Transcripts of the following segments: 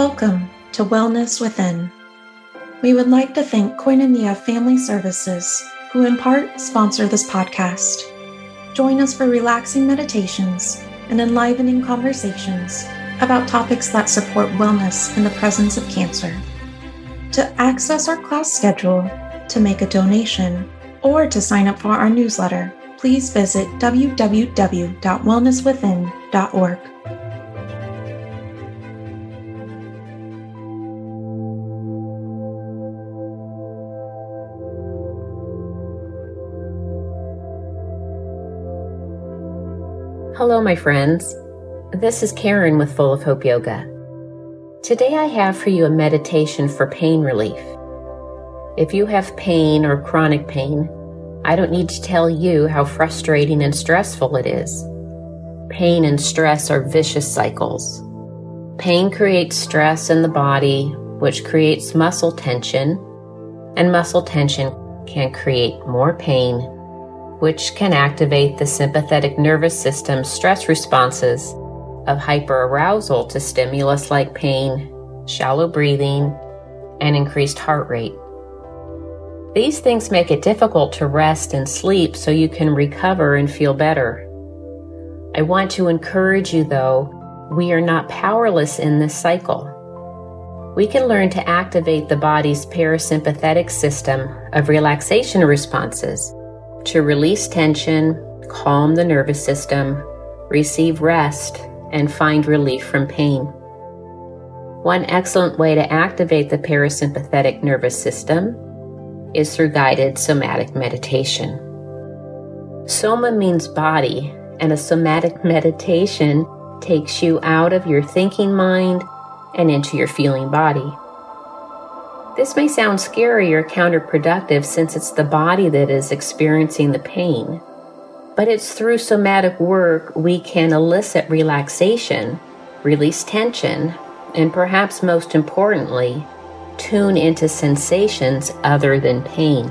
Welcome to Wellness Within. We would like to thank Koinonia Family Services, who in part sponsor this podcast. Join us for relaxing meditations and enlivening conversations about topics that support wellness in the presence of cancer. To access our class schedule, to make a donation, or to sign up for our newsletter, please visit www.wellnesswithin.org. Hello, my friends. This is Karen with Full of Hope Yoga. Today I have for you a meditation for pain relief. If you have pain or chronic pain, I don't need to tell you how frustrating and stressful it is. Pain and stress are vicious cycles. Pain creates stress in the body, which creates muscle tension, and muscle tension can create more pain which can activate the sympathetic nervous system stress responses of hyperarousal to stimulus like pain, shallow breathing, and increased heart rate. These things make it difficult to rest and sleep so you can recover and feel better. I want to encourage you, though, we are not powerless in this cycle. We can learn to activate the body's parasympathetic system of relaxation responses to release tension, calm the nervous system, receive rest, and find relief from pain. One excellent way to activate the parasympathetic nervous system is through guided somatic meditation. Soma means body, and a somatic meditation takes you out of your thinking mind and into your feeling body. This may sound scary or counterproductive since it's the body that is experiencing the pain, but it's through somatic work we can elicit relaxation, release tension, and perhaps most importantly, tune into sensations other than pain.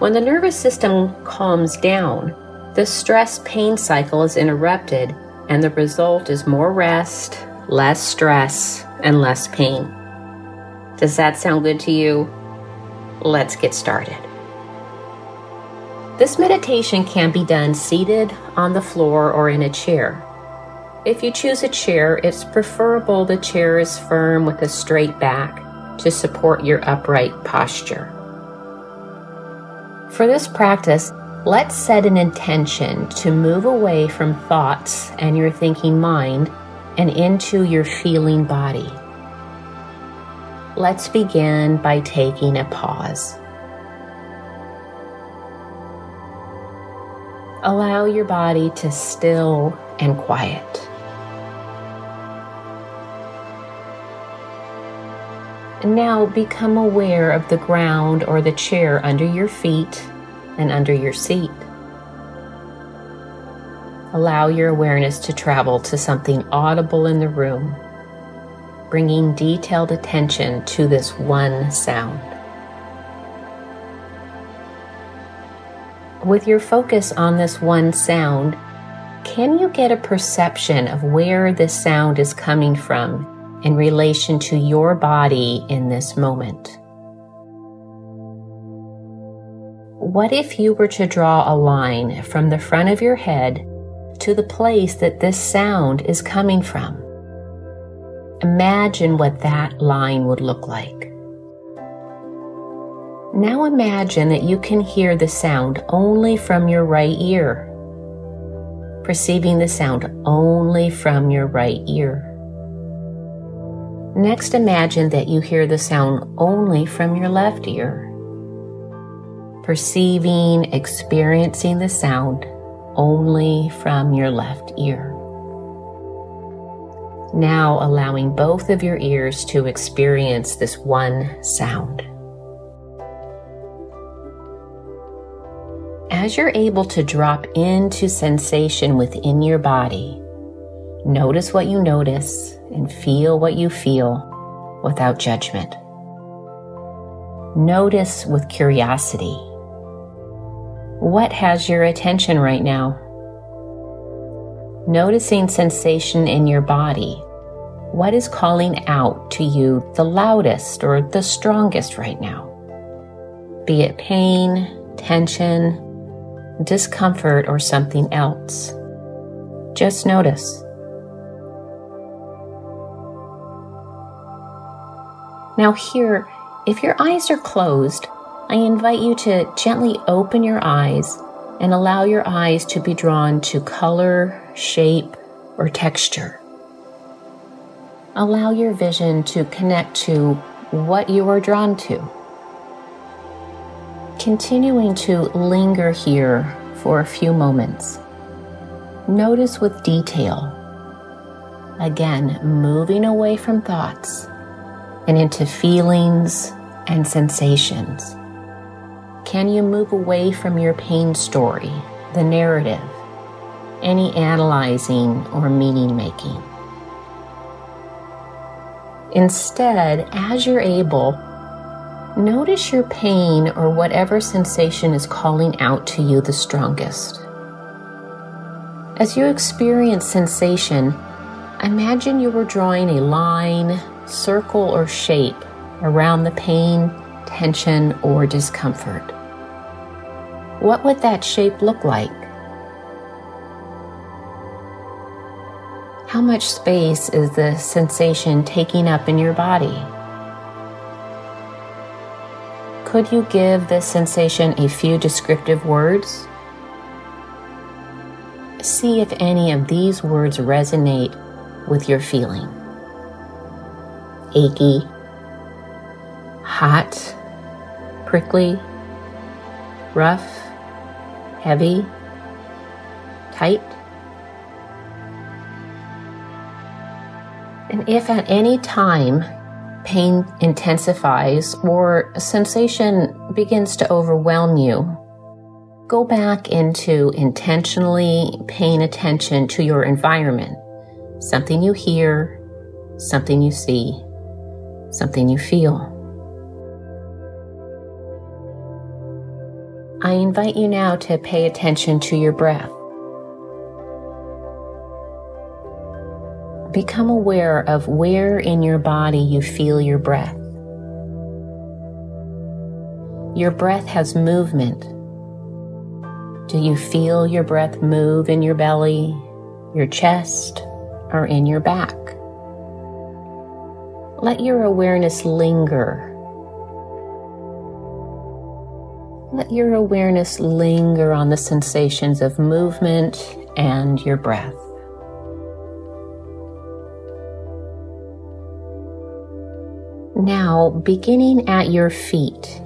When the nervous system calms down, the stress pain cycle is interrupted, and the result is more rest, less stress, and less pain. Does that sound good to you? Let's get started. This meditation can be done seated on the floor or in a chair. If you choose a chair, it's preferable the chair is firm with a straight back to support your upright posture. For this practice, let's set an intention to move away from thoughts and your thinking mind and into your feeling body. Let's begin by taking a pause. Allow your body to still and quiet. Now become aware of the ground or the chair under your feet and under your seat. Allow your awareness to travel to something audible in the room bringing detailed attention to this one sound. With your focus on this one sound, can you get a perception of where this sound is coming from in relation to your body in this moment? What if you were to draw a line from the front of your head to the place that this sound is coming from? Imagine what that line would look like. Now imagine that you can hear the sound only from your right ear, perceiving the sound only from your right ear. Next, imagine that you hear the sound only from your left ear, perceiving, experiencing the sound only from your left ear. Now allowing both of your ears to experience this one sound. As you're able to drop into sensation within your body, notice what you notice and feel what you feel without judgment. Notice with curiosity. What has your attention right now? Noticing sensation in your body, what is calling out to you the loudest or the strongest right now? Be it pain, tension, discomfort, or something else. Just notice. Now, here, if your eyes are closed, I invite you to gently open your eyes and allow your eyes to be drawn to color, shape, or texture. Allow your vision to connect to what you are drawn to. Continuing to linger here for a few moments. Notice with detail. Again, moving away from thoughts and into feelings and sensations. Can you move away from your pain story, the narrative, any analyzing or meaning making? Instead, as you're able, notice your pain or whatever sensation is calling out to you the strongest. As you experience sensation, imagine you were drawing a line, circle, or shape around the pain, tension, or discomfort. What would that shape look like? How much space is the sensation taking up in your body? Could you give this sensation a few descriptive words? See if any of these words resonate with your feeling. Achy, hot, prickly, rough, heavy, tight. And if at any time pain intensifies or a sensation begins to overwhelm you, go back into intentionally paying attention to your environment. Something you hear, something you see, something you feel. I invite you now to pay attention to your breath. Become aware of where in your body you feel your breath. Your breath has movement. Do you feel your breath move in your belly, your chest, or in your back? Let your awareness linger. Let your awareness linger on the sensations of movement and your breath. Now, beginning at your feet,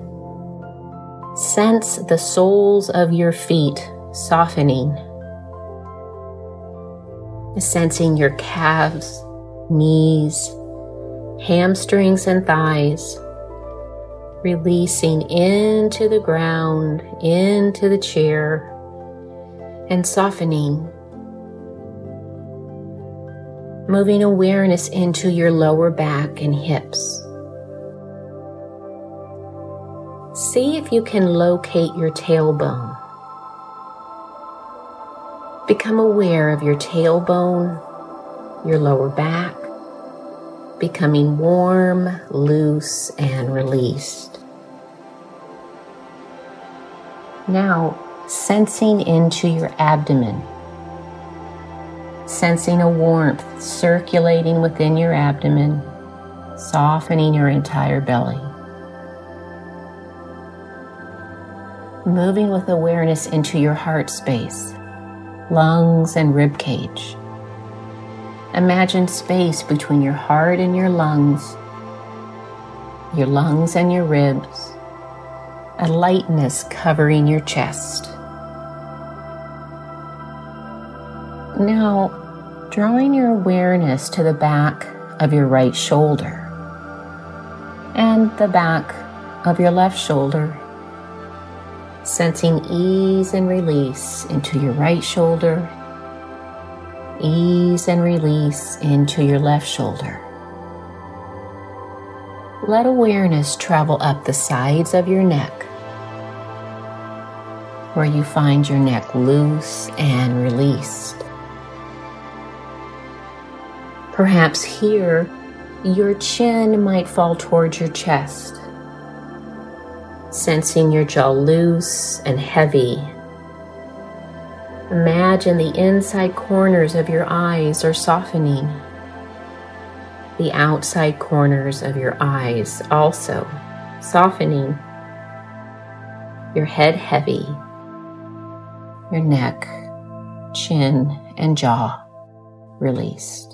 sense the soles of your feet softening, sensing your calves, knees, hamstrings, and thighs, releasing into the ground, into the chair, and softening. Moving awareness into your lower back and hips. See if you can locate your tailbone. Become aware of your tailbone, your lower back, becoming warm, loose, and released. Now, sensing into your abdomen, sensing a warmth circulating within your abdomen, softening your entire belly. Moving with awareness into your heart space, lungs, and rib cage. Imagine space between your heart and your lungs, your lungs and your ribs, a lightness covering your chest. Now, drawing your awareness to the back of your right shoulder and the back of your left shoulder sensing ease and release into your right shoulder, ease and release into your left shoulder. Let awareness travel up the sides of your neck, where you find your neck loose and released. Perhaps here, your chin might fall towards your chest, sensing your jaw loose and heavy. Imagine the inside corners of your eyes are softening. The outside corners of your eyes also softening. Your head heavy. Your neck, chin, and jaw released.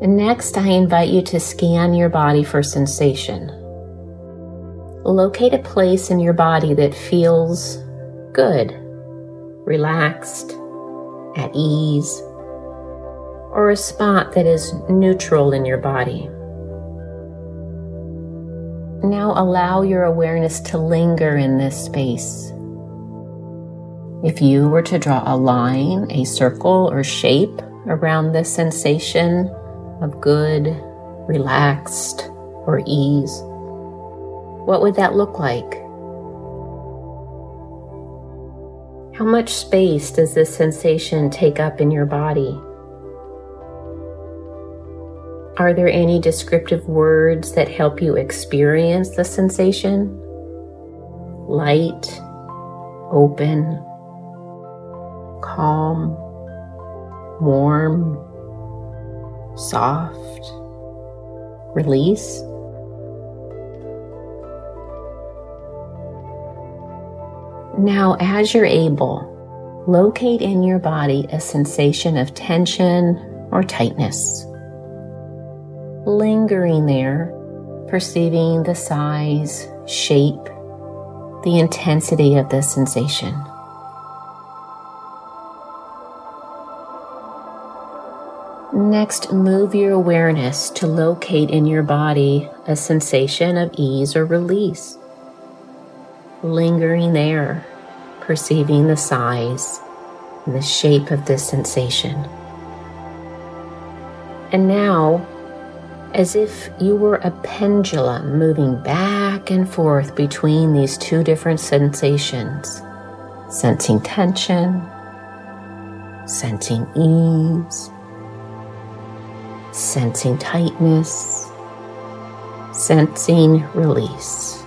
Next, I invite you to scan your body for sensation. Locate a place in your body that feels good, relaxed, at ease, or a spot that is neutral in your body. Now allow your awareness to linger in this space. If you were to draw a line, a circle, or shape around this sensation, of good, relaxed, or ease, what would that look like? How much space does this sensation take up in your body? Are there any descriptive words that help you experience the sensation? Light, open, calm, warm, soft, release. Now, as you're able, locate in your body a sensation of tension or tightness. Lingering there, perceiving the size, shape, the intensity of the sensation. Next, move your awareness to locate in your body a sensation of ease or release. Lingering there, perceiving the size and the shape of this sensation. And now, as if you were a pendulum moving back and forth between these two different sensations, sensing tension, sensing ease sensing tightness, sensing release.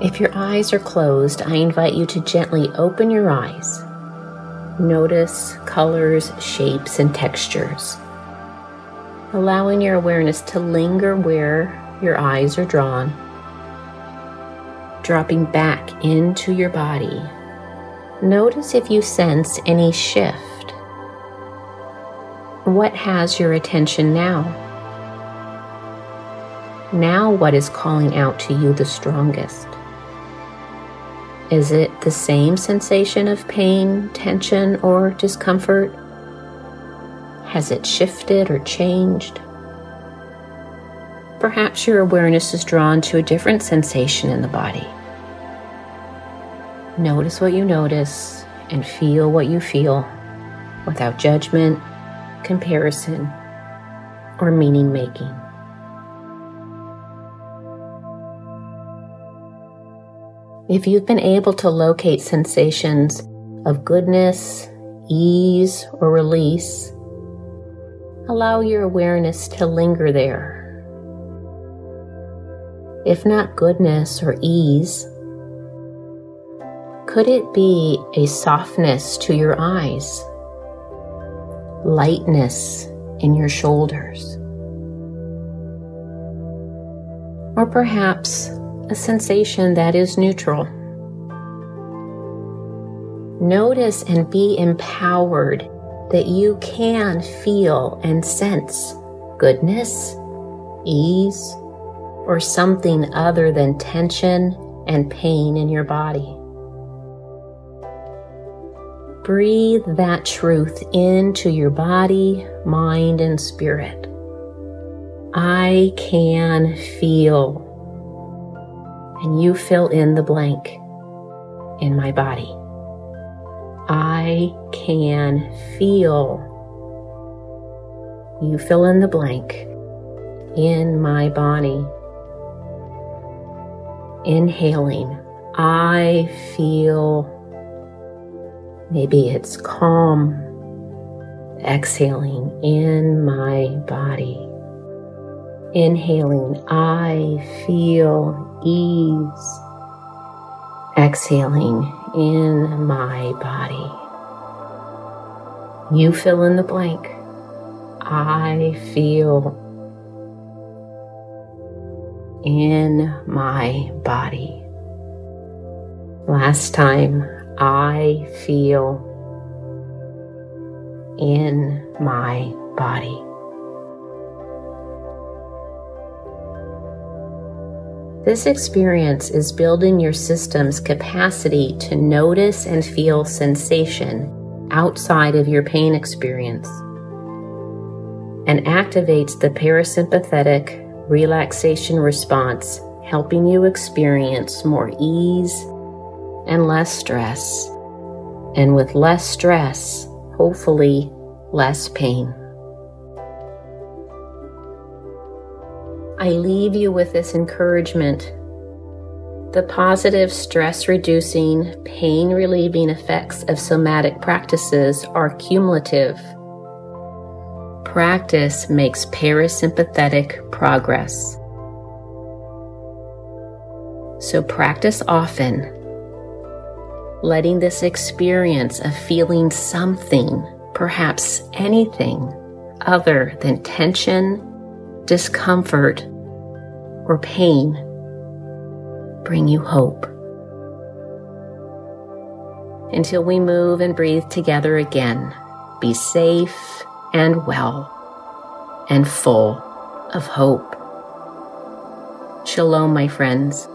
If your eyes are closed, I invite you to gently open your eyes. Notice colors, shapes, and textures. Allowing your awareness to linger where your eyes are drawn dropping back into your body. Notice if you sense any shift. What has your attention now? Now, what is calling out to you the strongest? Is it the same sensation of pain, tension, or discomfort? Has it shifted or changed? Perhaps your awareness is drawn to a different sensation in the body. Notice what you notice and feel what you feel without judgment, comparison, or meaning making. If you've been able to locate sensations of goodness, ease, or release, allow your awareness to linger there. If not goodness or ease, could it be a softness to your eyes? Lightness in your shoulders? Or perhaps a sensation that is neutral? Notice and be empowered that you can feel and sense goodness, ease, or something other than tension and pain in your body. Breathe that truth into your body, mind, and spirit. I can feel. And you fill in the blank in my body. I can feel. You fill in the blank in my body. Inhaling, I feel maybe it's calm. Exhaling in my body. Inhaling, I feel ease. Exhaling in my body. You fill in the blank. I feel in my body. Last time, I feel in my body. This experience is building your system's capacity to notice and feel sensation outside of your pain experience and activates the parasympathetic relaxation response, helping you experience more ease and less stress. And with less stress, hopefully, less pain. I leave you with this encouragement. The positive stress reducing, pain relieving effects of somatic practices are cumulative. Practice makes parasympathetic progress. So practice often, letting this experience of feeling something, perhaps anything, other than tension discomfort, or pain bring you hope. Until we move and breathe together again, be safe and well and full of hope. Shalom, my friends.